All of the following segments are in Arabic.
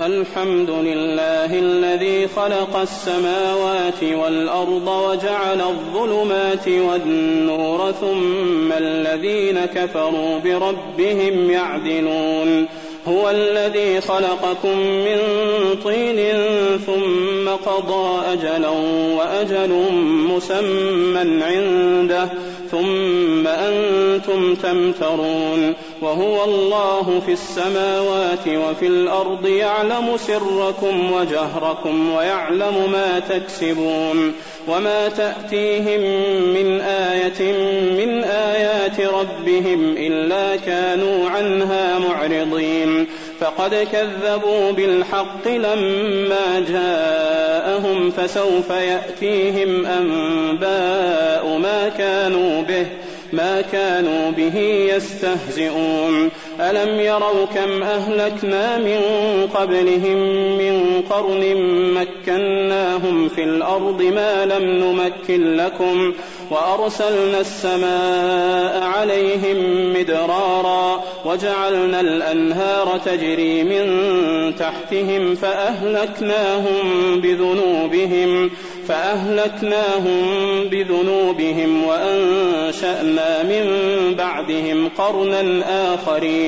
الحمد لله الذي خلق السماوات والأرض وجعل الظلمات والنور ثم الذين كفروا بربهم يعدلون. هو الذي خلقكم من طين ثم قضى أجلا وأجل مسمى عنده ثم أنتم تمترون. وهو الله في السماوات وفي الأرض يعلم سركم وجهركم ويعلم ما تكسبون وما تأتيهم من آية من آيات ربهم إلا كانوا عنها معرضين فقد كذبوا بالحق لما جاءهم فسوف يأتيهم أنباء ما كانوا به ما كانوا به يستهزئون. ألم يروا كم أهلكنا من قبلهم من قرن مكناهم في الأرض ما لم نمكن لكم وأرسلنا السماء عليهم مدرارا وجعلنا الأنهار تجري من تحتهم فأهلكناهم بذنوبهم فأهلكناهم بذنوبهم وأنشأنا من بعدهم قرنا آخرين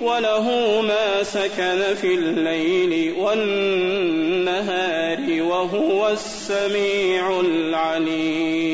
وله ما سكن في الليل والنهار وهو السميع العليم.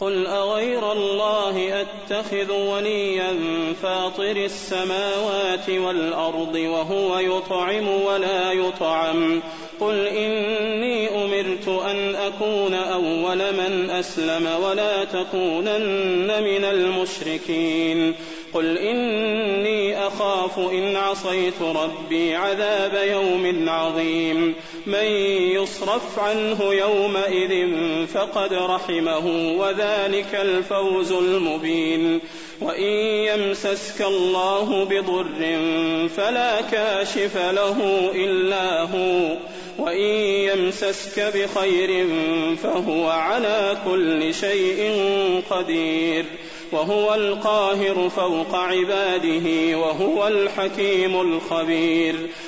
قل أغير الله أتخذ وليا فاطر السماوات والأرض وهو يطعم ولا يطعم. قل إني أمرت أن أكون أول من أسلم ولا تكونن من المشركين. قل إني أخاف إن عصيت ربي عذاب يوم عظيم من يصرف عنه يومئذ فقد رحمه وذلك الفوز المبين وإن يمسسك الله بضر فلا كاشف له إلا هو وإن يمسسك بخير فهو على كل شيء قدير وهو القاهر فوق عباده وهو الحكيم الخبير.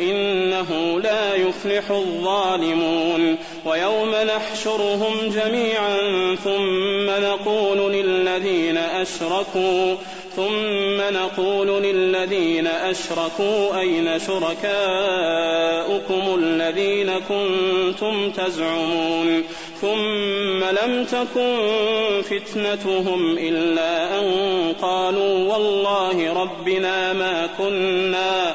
إنه لا يفلح الظالمون ويوم نحشرهم جميعا ثم نقول للذين أشركوا ثم نقول للذين أشركوا أين شركاؤكم الذين كنتم تزعمون ثم لم تكن فتنتهم إلا أن قالوا والله ربنا ما كنا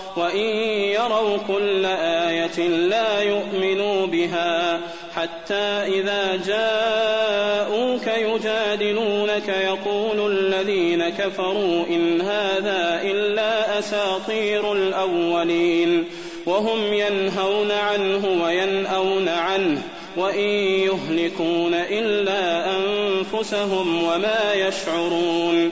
وإن يروا كل آية لا يؤمنوا بها حتى إذا جاءوك يجادلونك يقول الذين كفروا إن هذا إلا أساطير الأولين وهم ينهون عنه وينأون عنه وإن يهلكون إلا أنفسهم وما يشعرون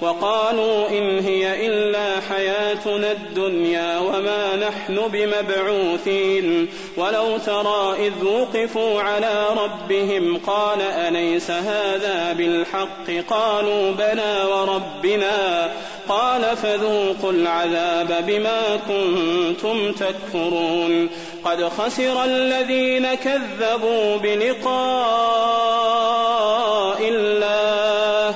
وقالوا إن هي إلا حياتنا الدنيا وما نحن بمبعوثين. ولو ترى إذ وقفوا على ربهم قال أليس هذا بالحق؟ قالوا بلى وربنا. قال فذوقوا العذاب بما كنتم تكفرون. قد خسر الذين كذبوا بلقاء الله.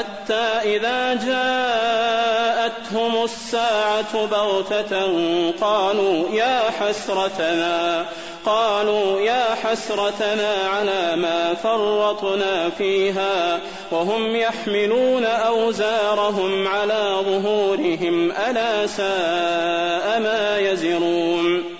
حتى إذا جاءتهم الساعة بغتة قالوا يا حسرتنا قالوا يا حسرتنا على ما فرطنا فيها وهم يحملون أوزارهم على ظهورهم ألا ساء ما يزرون.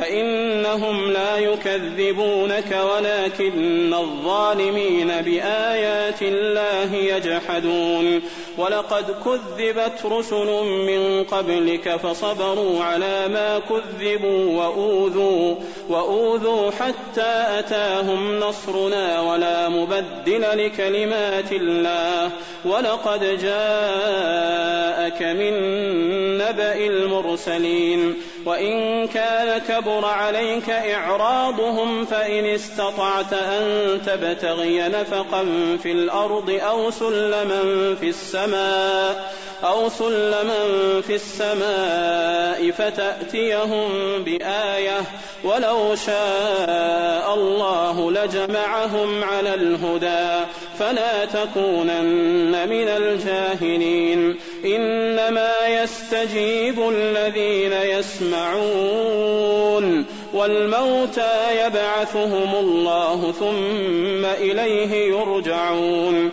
فإنهم لا يكذبونك ولكن الظالمين بآيات الله يجحدون. ولقد كذبت رسل من قبلك فصبروا على ما كذبوا وأوذوا وأوذوا حتى أتاهم نصرنا ولا مبدل لكلمات الله. ولقد جاءك من نبأ المرسلين وإن كان كبر عليك إعراضهم فإن استطعت أن تبتغي نفقا في الأرض أو سلما في السماء أو سلما في السماء فتأتيهم بآية ولو شاء الله لجمعهم على الهدى فلا تكونن من الجاهلين إنما يستجيب الذين يسمعون والموتى يبعثهم الله ثم إليه يرجعون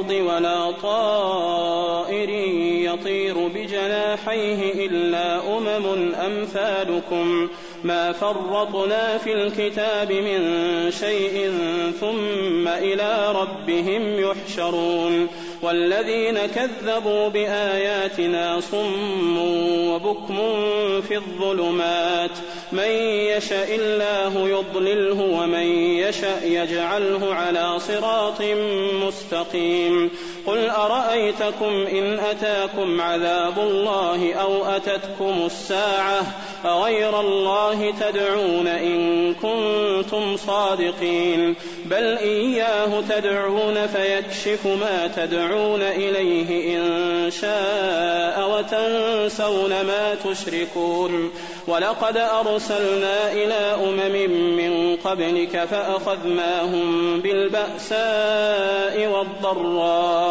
بجناحيه إلا أمم أمثالكم ما فرطنا في الكتاب من شيء ثم إلى ربهم يحشرون والذين كذبوا بآياتنا صم وبكم في الظلمات من يشاء الله يضلله ومن يشاء يجعله على صراط مستقيم قل أرأيتكم إن أتاكم عذاب الله أو أتتكم الساعة أغير الله تدعون إن كنتم صادقين بل إياه تدعون فيكشف ما تدعون إليه إن شاء وتنسون ما تشركون ولقد أرسلنا إلى أمم من قبلك فأخذناهم بالبأساء والضراء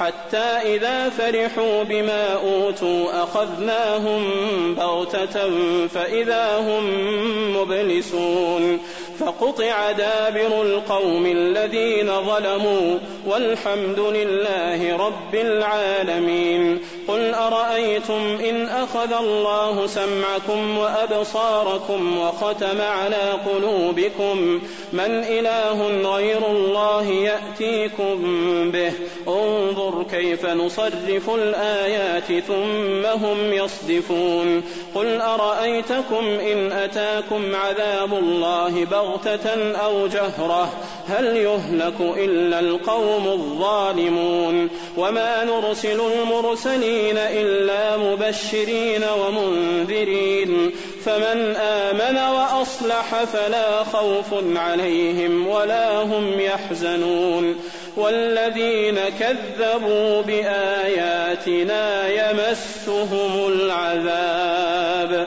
حتى إذا فرحوا بما أوتوا أخذناهم بغتة فإذا هم مبلسون فقطع دابر القوم الذين ظلموا والحمد لله رب العالمين. قل أرأيتم إن أخذ الله سمعكم وأبصاركم وختم على قلوبكم؟ من إله غير الله يأتيكم به. انظر كيف نصرف الآيات ثم هم يصدفون. قل أرأيتكم إن أتاكم عذاب الله بغتة أو جهرة هل يهلك إلا القوم الظالمون؟ وما نرسل المرسلين إلا مبشرين ومنذرين فمن آمن وأصلح فلا خوف عليهم ولا هم يحزنون. والذين كذبوا بآياتنا يمسهم العذاب.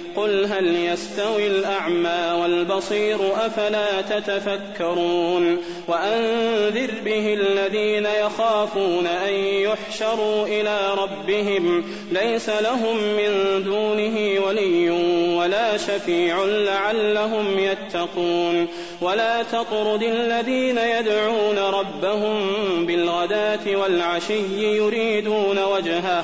قل هل يستوي الأعمى والبصير أفلا تتفكرون وأنذر به الذين يخافون أن يحشروا إلى ربهم ليس لهم من دونه ولي ولا شفيع لعلهم يتقون ولا تطرد الذين يدعون ربهم بالغداة والعشي يريدون وجهه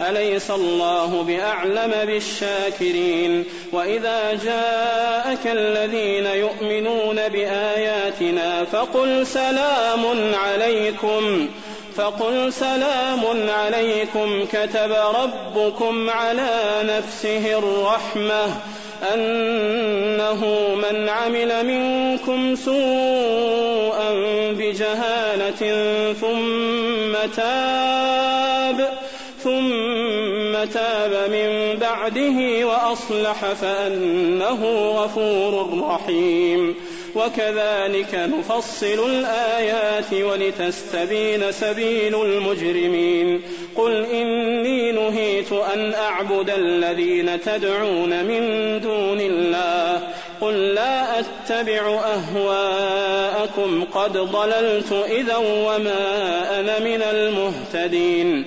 أليس الله بأعلم بالشاكرين؟ وإذا جاءك الذين يؤمنون بآياتنا فقل سلام عليكم فقل سلام عليكم كتب ربكم على نفسه الرحمة أنه من عمل منكم سوءا بجهالة ثم تاب. ثم تاب من بعده وأصلح فأنه غفور رحيم. وكذلك نفصل الآيات ولتستبين سبيل المجرمين. قل إني نهيت أن أعبد الذين تدعون من دون الله. قل لا أتبع أهواءكم قد ضللت إذا وما أنا من المهتدين.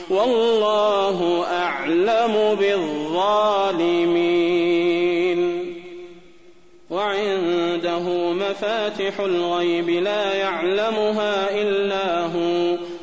والله أعلم بالظالمين. وعنده مفاتح الغيب لا يعلمها إلا هو.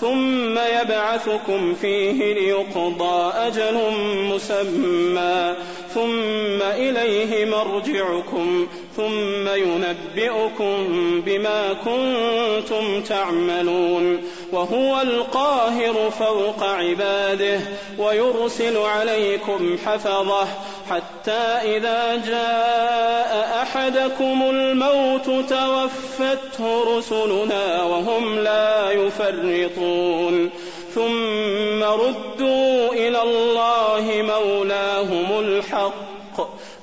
ثم يبعثكم فيه ليقضى أجل مسمى. ثم إليه مرجعكم ثم ينبئكم بما كنتم تعملون. وهو القاهر فوق عباده ويرسل عليكم حفظه. حتى إذا جاء أحدكم الموت توفته رسلنا وهم لا يفرطون. ثم ردوا إلى الله مولاهم الحق.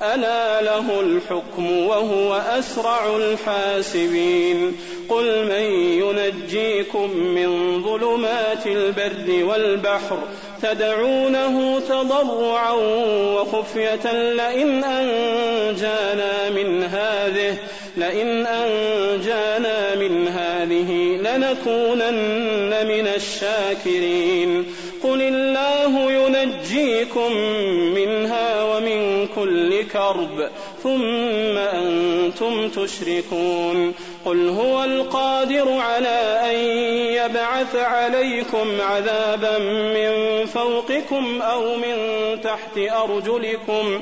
ألا له الحكم وهو أسرع الحاسبين قل من ينجيكم من ظلمات البر والبحر تدعونه تضرعا وخفية لئن أنجانا من هذه لئن أنجانا من هذه لنكونن من الشاكرين قل الله ينجيكم منها كل كرب ثم أنتم تشركون قل هو القادر على أن يبعث عليكم عذابا من فوقكم أو من تحت أرجلكم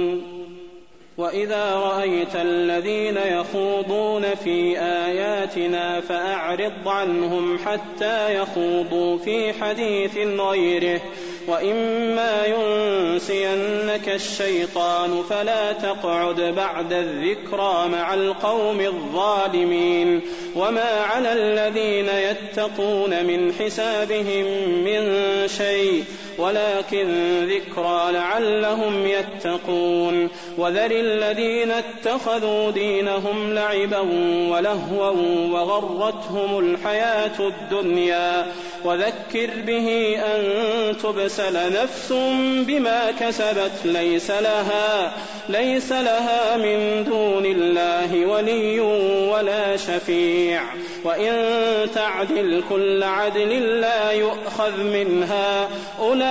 وإذا رأيت الذين يخوضون في آياتنا فأعرض عنهم حتى يخوضوا في حديث غيره. وإما ينسينك الشيطان فلا تقعد بعد الذكرى مع القوم الظالمين. وما على الذين يتقون من حسابهم من شيء. ولكن ذكرى لعلهم يتقون وذر الذين اتخذوا دينهم لعبا ولهوا وغرتهم الحياة الدنيا وذكر به أن تبسل نفس بما كسبت ليس لها ليس لها من دون الله ولي ولا شفيع وإن تعدل كل عدل لا يؤخذ منها أولئك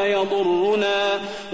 يضرنا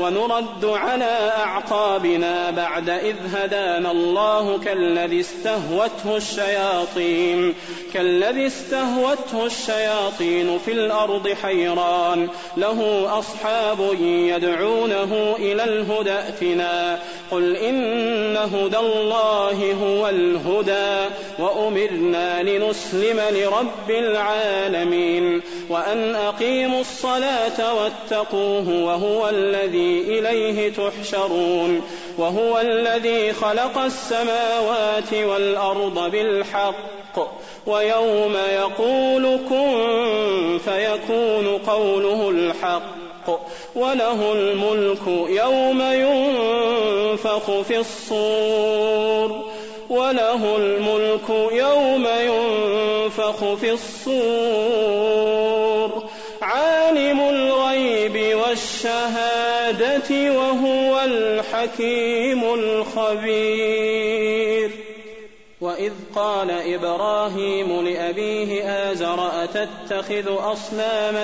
ونرد على أعقابنا بعد إذ هدانا الله كالذي استهوته الشياطين كالذي استهوته الشياطين في الأرض حيران. له أصحاب يدعونه إلى الهدى ائتنا. قل إن هدى الله هو الهدى وأمرنا لنسلم لرب العالمين. وأن أقيموا الصلاة واتقوه وهو الذي إليه تحشرون وهو الذي خلق السماوات والأرض بالحق ويوم يقول كن فيكون قوله الحق وله الملك يوم ينفخ في الصور وله الملك يوم ينفخ في الصور الغيب والشهادة وهو الحكيم الخبير. وإذ قال إبراهيم لأبيه آزر أتتخذ أصناما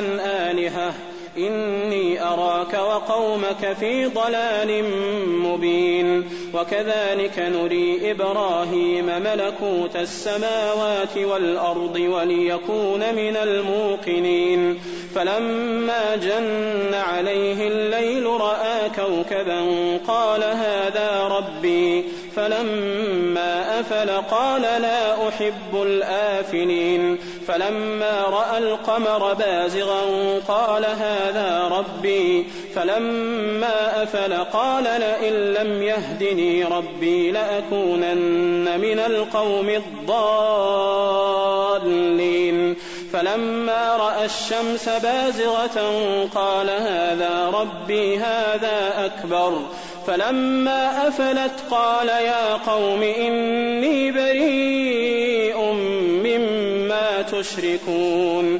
آلهةً؟ إني أراك وقومك في ضلال مبين. وكذلك نري إبراهيم ملكوت السماوات والأرض وليكون من الموقنين. فلما جن عليه الليل رأى كوكبا قال هذا ربي. فلما أفل قال لا أحب الآفلين. فلما رأى القمر بازغا قال هذا ربي فلما أفل قال لئن لم يهدني ربي لأكونن من القوم الضالين فلما رأى الشمس بازغة قال هذا ربي هذا أكبر فلما أفلت قال يا قوم إني بريء مما تشركون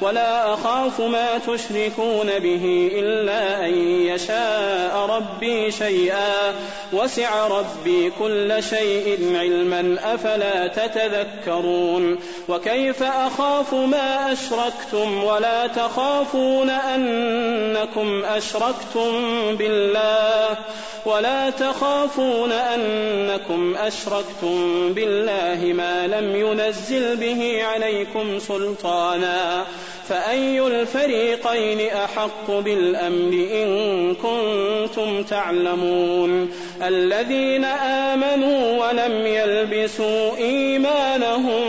ولا أخاف ما تشركون به إلا أن يشاء ربي شيئا وسع ربي كل شيء علما أفلا تتذكرون وكيف أخاف ما أشركتم ولا تخافون أنكم أشركتم بالله ولا تخافون أنكم أشركتم بالله ما لم ينزل به عليكم سلطانا فأي الفريقين أحق بالأمن إن كنتم تعلمون؟ الذين آمنوا ولم يلبسوا إيمانهم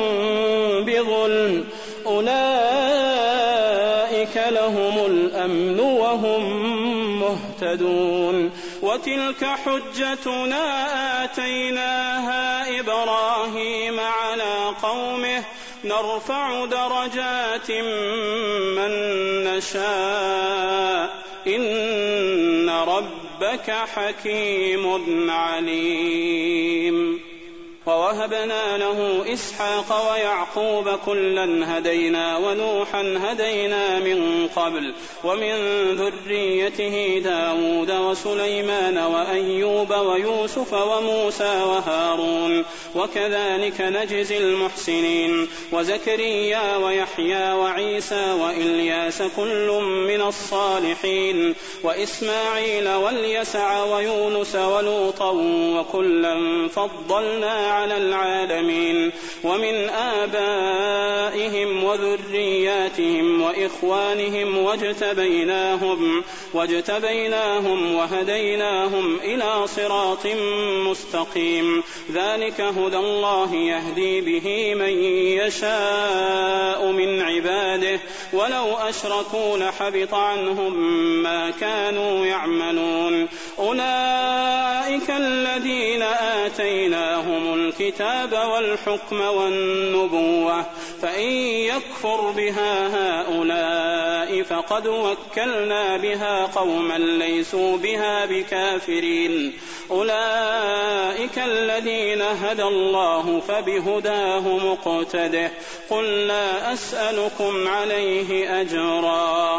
بظلم أولئك لهم الأمن وهم مهتدون. وتلك حجتنا آتيناها إبراهيم على قومه نرفع درجات من نشاء. إن ربك حكيم عليم. ووهبنا له إسحاق ويعقوب كلا هدينا ونوحا هدينا من قبل ومن ذريته داود وسليمان وأيوب ويوسف وموسى وهارون وكذلك نجزي المحسنين وزكريا ويحيى وعيسى وإلياس كل من الصالحين وإسماعيل واليسع ويونس ولوطا وكلا فضلنا على العالمين ومن آبائهم وذرياتهم وإخوانهم واجتبيناهم واجتبيناهم وهديناهم إلى صراط مستقيم. ذلك هدى الله يهدي به من يشاء من عباده. ولو أشركوا لحبط عنهم ما كانوا يعملون. أولئك الذين آتيناهم الكتاب والحكم والنبوة فإن يكفر بها هؤلاء فقد وكلنا بها قوما ليسوا بها بكافرين. أولئك الذين هدى الله فبهداه مقتده. قل لا أسألكم عليه أجرا.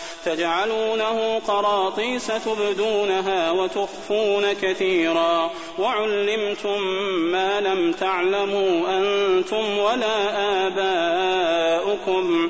تجعلونه قراطيس تبدونها وتخفون كثيرا. وعلمتم ما لم تعلموا أنتم ولا آباؤكم.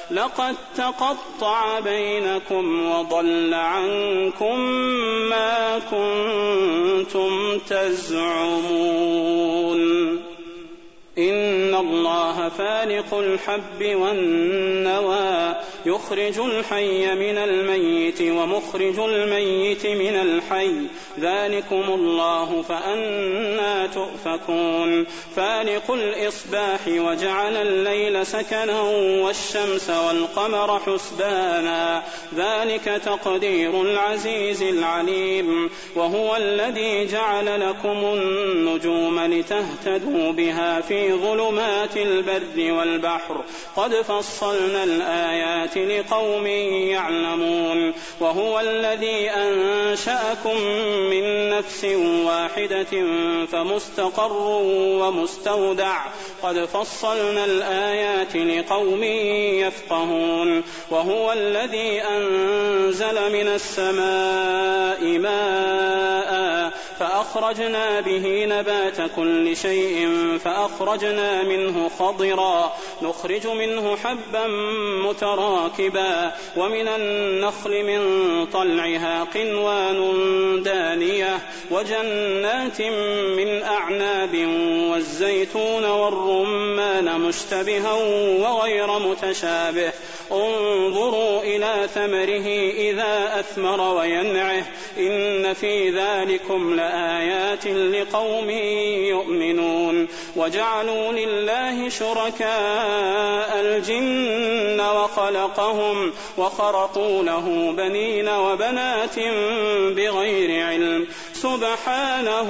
لقد تقطع بينكم وضل عنكم ما كنتم تزعمون. إن الله فالق الحب والنوى يخرج الحي من الميت ومخرج الميت من الحي. ذلكم الله فأنا تؤفكون. فالق الإصباح وجعل الليل سكنا والشمس والقمر حسبانا. ذلك تقدير العزيز العليم. وهو الذي جعل لكم النجوم لتهتدوا بها في ظلمات البر والبحر. قد فصلنا الآيات لقوم يعلمون. وهو الذي أنشأكم من نفس واحدة فمستقر ومستودع. قد فصلنا الآيات لقوم يفقهون. وهو الذي أنزل من السماء ماء فأخرجنا به نبات كل شيء فأخرجنا منه خضرا. نخرج منه حبا متراكبا. ومن النخل من طلعها قنوان دانية. وجنات من أعناب والزيتون والرمان مشتبها وغير متشابه. انظروا إلى ثمره إذا أثمر وينعه. إن في ذلكم لآيات لقوم يؤمنون وجعلوا لله شركاء الجن وخلقهم وخرقوا له بنين وبنات بغير علم سبحانه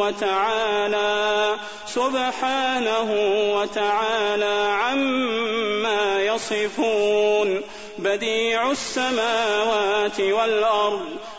وتعالى سبحانه وتعالى عما يصفون بديع السماوات والأرض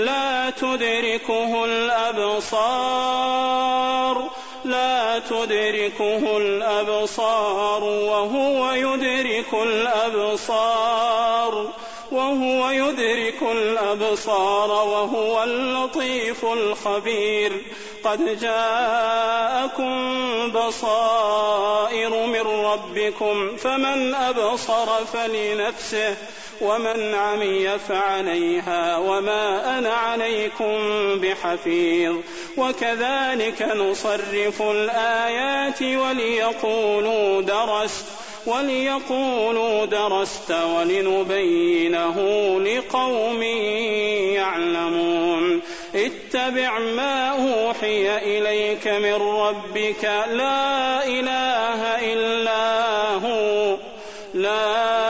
لا تدركه الأبصار لا تدركه الأبصار وهو يدرك الأبصار وهو يدرك الأبصار وهو اللطيف الخبير. قد جاءكم بصائر من ربكم فمن أبصر فلنفسه. ومن عمي فعليها وما أنا عليكم بحفيظ. وكذلك نصرف الآيات وليقولوا درست وليقولوا درست ولنبينه لقوم يعلمون. اتبع ما أوحي إليك من ربك لا إله إلا هو لا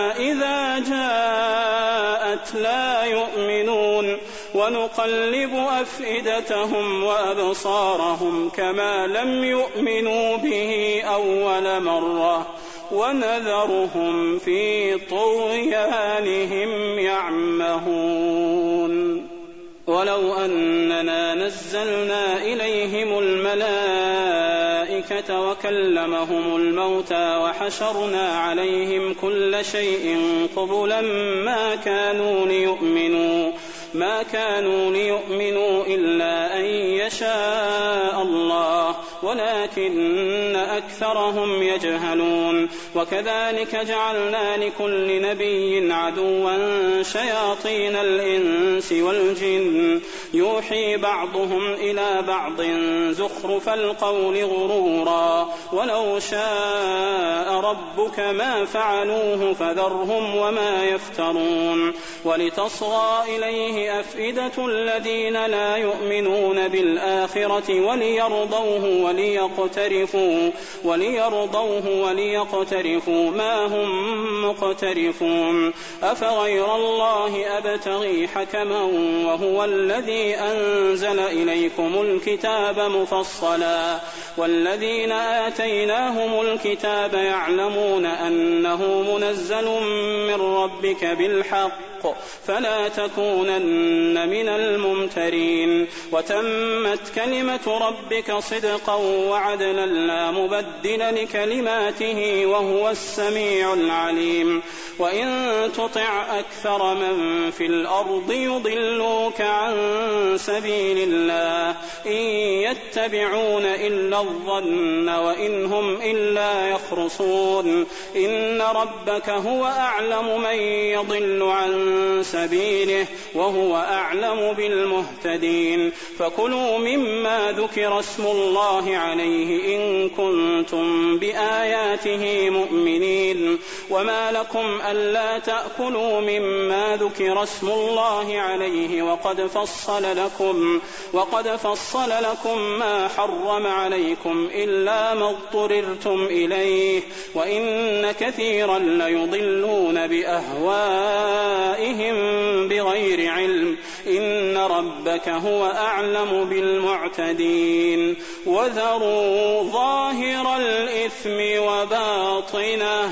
ونقلب أفئدتهم وأبصارهم كما لم يؤمنوا به أول مرة ونذرهم في طغيانهم يعمهون. ولو أننا نزلنا إليهم الملائكة وكلمهم الموتى وحشرنا عليهم كل شيء قبلا ما كانوا ليؤمنوا ما كانوا ليؤمنوا إلا أن يشاء الله ولكن أكثرهم يجهلون. وكذلك جعلنا لكل نبي عدوا شياطين الإنس والجن. يوحي بعضهم إلى بعض زخرف القول غرورا. ولو شاء ربك ما فعلوه فذرهم وما يفترون. ولتصغى إليه أفئدة الذين لا يؤمنون بالآخرة وليرضوه وليقترفوا. وليرضوه وليقترفوا. ما هم مقترفون. أفغير الله أبتغي حكما وهو الذي أنزل إليكم الكتاب مفصلا والذين آتيناهم الكتاب يعلمون أنه منزل من ربك بالحق فلا تكونن من الممترين. وتمت كلمة ربك صدقا وعدلا لا مبدل لكلماته وهو السميع العليم. وإن تطع أكثر من في الأرض يضلوك عن سبيل الله. إن يتبعون إلا الظن وإن هم إلا يخرصون. إن ربك هو أعلم من يضل عن سبيله وهو أعلم بالمهتدين. فكلوا مما ذكر اسم الله عليه إن كنتم بآياته مؤمنين. وما لكم ألا تأكلوا مما ذكر اسم الله عليه وقد فصل لكم وقد فصل لكم ما حرم عليكم إلا ما اضطررتم إليه وإن كثيرا ليضلون بأهوائهم بغير علم. إن ربك هو أعلم بالمعتدين. وذروا ظاهر الإثم وباطنه.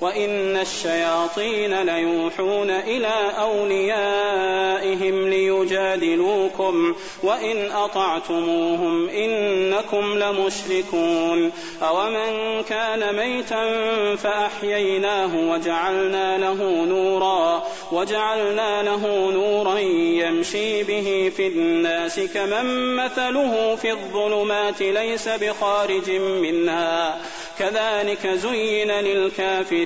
وإن الشياطين ليوحون إلى أوليائهم ليجادلوكم وإن أطعتموهم إنكم لمشركون أومن كان ميتا فأحييناه وجعلنا له نورا وجعلنا له نورا يمشي به في الناس كمن مثله في الظلمات ليس بخارج منها كذلك زين للكافرين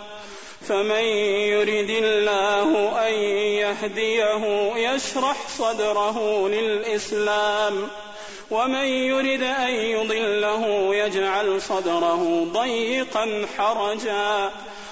فمن يرد الله أن يهديه يشرح صدره للإسلام ومن يرد أن يضله يجعل صدره ضيقا حرجا.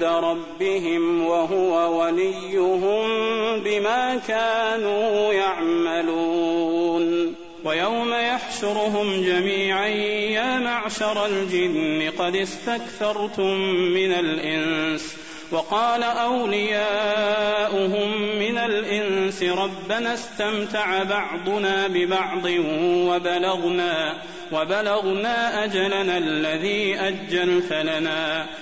ربهم وهو وليهم بما كانوا يعملون. ويوم يحشرهم جميعا يا معشر الجن قد استكثرتم من الإنس. وقال أولياؤهم من الإنس ربنا استمتع بعضنا ببعض وبلغنا وبلغنا أجلنا الذي أجلت لنا.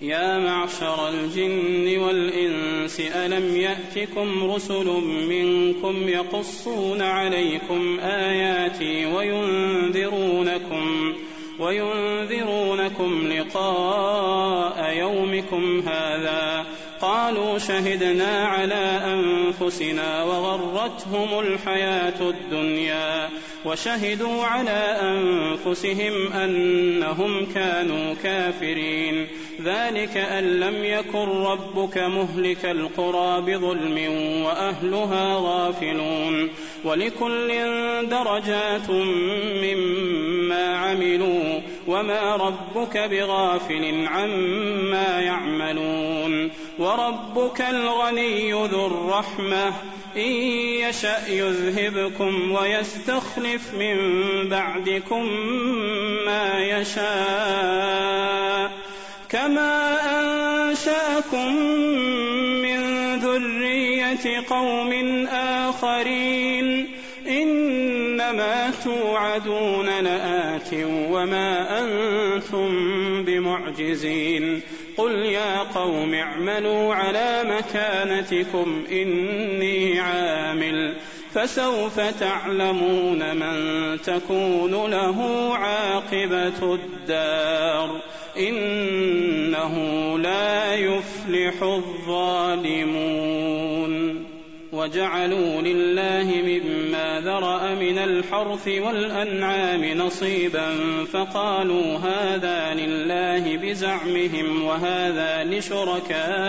يا معشر الجن والإنس ألم يأتكم رسل منكم يقصون عليكم آياتي وينذرونكم وينذرونكم لقاء يومكم هذا. قالوا شهدنا على أنفسنا وغرتهم الحياة الدنيا وشهدوا على أنفسهم أنهم كانوا كافرين. ذلك أن لم يكن ربك مهلك القرى بظلم وأهلها غافلون ولكل درجات مما عملوا وما ربك بغافل عما يعملون وربك الغني ذو الرحمة إن يشأ يذهبكم ويستخلف من بعدكم ما يشاء كما انشاكم من ذريه قوم اخرين إنما توعدون لآت وما أنتم بمعجزين قل يا قوم اعملوا على مكانتكم إني عامل فسوف تعلمون من تكون له عاقبة الدار إنه لا يفلح الظالمون. وجعلوا لله مما ذرأ من الحرث والأنعام نصيبا فقالوا هذا لله بزعمهم وهذا لشركائنا.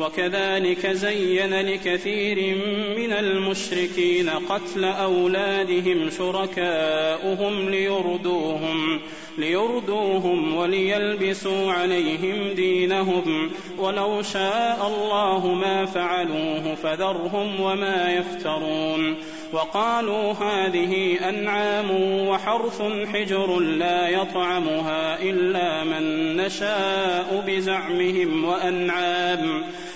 وكذلك زين لكثير من المشركين قتل أولادهم شركاؤهم ليردوهم ليردوهم وليلبسوا عليهم دينهم. ولو شاء الله ما فعلوه فذرهم وما يفترون. وقالوا هذه أنعام وحرث حجر لا يطعمها إلا من نشاء بزعمهم وأنعام.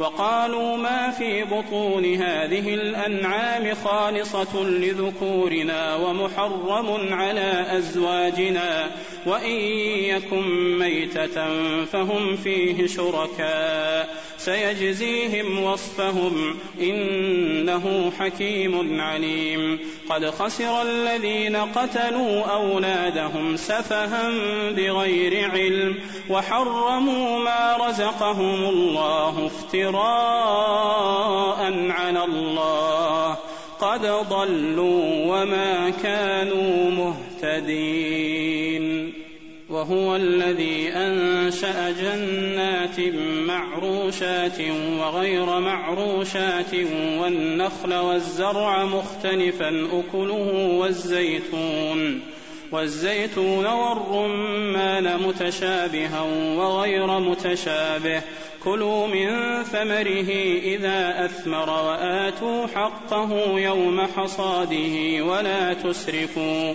وقالوا ما في بطون هذه الأنعام خالصة لذكورنا ومحرم على أزواجنا وإن يكن ميتة فهم فيه شركاء سيجزيهم وصفهم إنه حكيم عليم قد خسر الذين قتلوا أولادهم سفها بغير علم وحرموا ما رزقهم الله افتراء على الله قد ضلوا وما كانوا مهتدين وهو الذي انشا جنات معروشات وغير معروشات والنخل والزرع مختلفا اكله والزيتون والزيتون والرمان متشابها وغير متشابه. كلوا من ثمره إذا أثمر وآتوا حقه يوم حصاده ولا تسرفوا.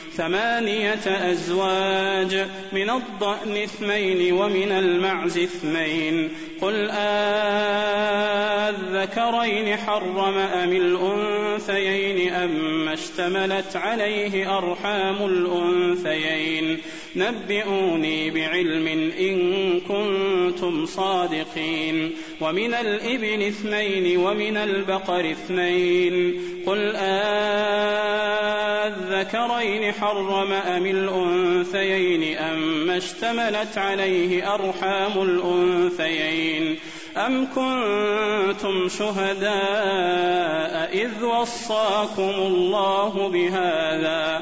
ثمانية أزواج من الضأن اثنين ومن المعز اثنين. قل آذكرين حرم أم الأنثيين أم اشتملت عليه أرحام الأنثيين. نبئوني بعلم إن كنتم صادقين. ومن الإبل اثنين ومن البقر اثنين. قل آذكرين حرم أم الأنثيين أم اشتملت عليه أرحام الأنثيين. أم كنتم شهداء إذ وصاكم الله بهذا.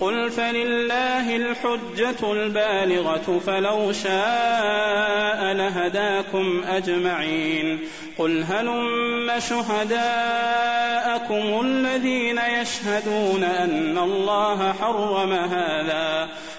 قل فلله الحجة البالغة فلو شاء لهداكم أجمعين قل هلم شهداءكم الذين يشهدون أن الله حرم هذا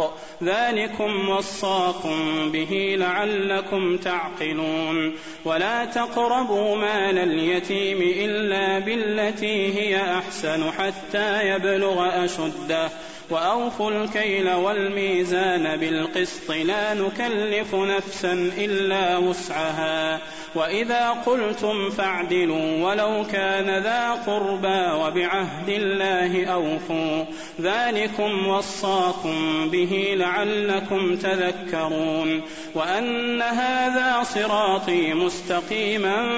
الحق. ذلكم وصاكم به لعلكم تعقلون. ولا تقربوا مال اليتيم إلا بالتي هي أحسن حتى يبلغ أشده. وأوفوا الكيل والميزان بالقسط لا نكلف نفسا إلا وسعها. وإذا قلتم فاعدلوا ولو كان ذا قربى وبعهد الله أوفوا. ذلكم وصاكم به لعلكم تذكرون. وأن هذا صراطي مستقيما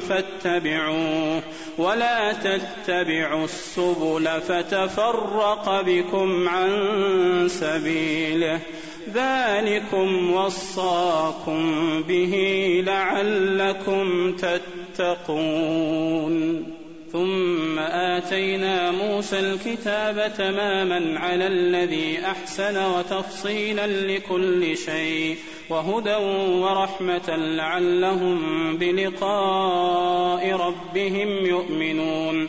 فاتبعوه. ولا تتبعوا السبل فتفرق بكم. عن سبيله ذلكم وصاكم به لعلكم تتقون. ثم آتينا موسى الكتاب تماما على الذي أحسن وتفصيلا لكل شيء وهدى ورحمة لعلهم بلقاء ربهم يؤمنون.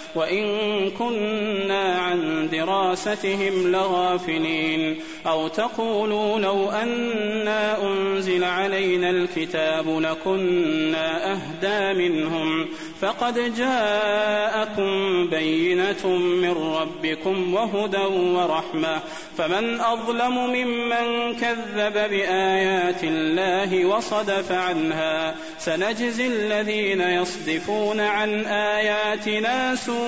وإن كنا عن دراستهم لغافلين أو تقولوا لو أنا أنزل علينا الكتاب لكنا أهدى منهم فقد جاءكم بينة من ربكم وهدى ورحمة فمن أظلم ممن كذب بآيات الله وصدف عنها سنجزي الذين يصدفون عن آياتنا سوء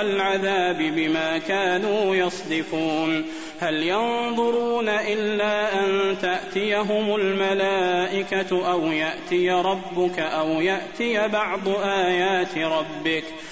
العذاب بما كانوا يصدفون. هل ينظرون إلا أن تأتيهم الملائكة أو يأتي ربك أو يأتي بعض آيات ربك؟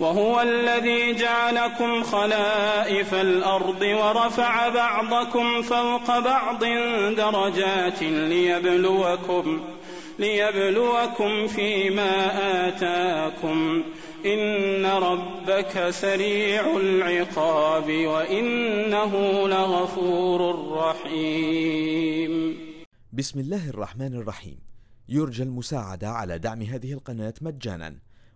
وهو الذي جعلكم خلائف الأرض ورفع بعضكم فوق بعض درجات ليبلوكم ليبلوكم فيما آتاكم. إن ربك سريع العقاب وإنه لغفور رحيم. بسم الله الرحمن الرحيم. يرجى المساعدة على دعم هذه القناة مجانا.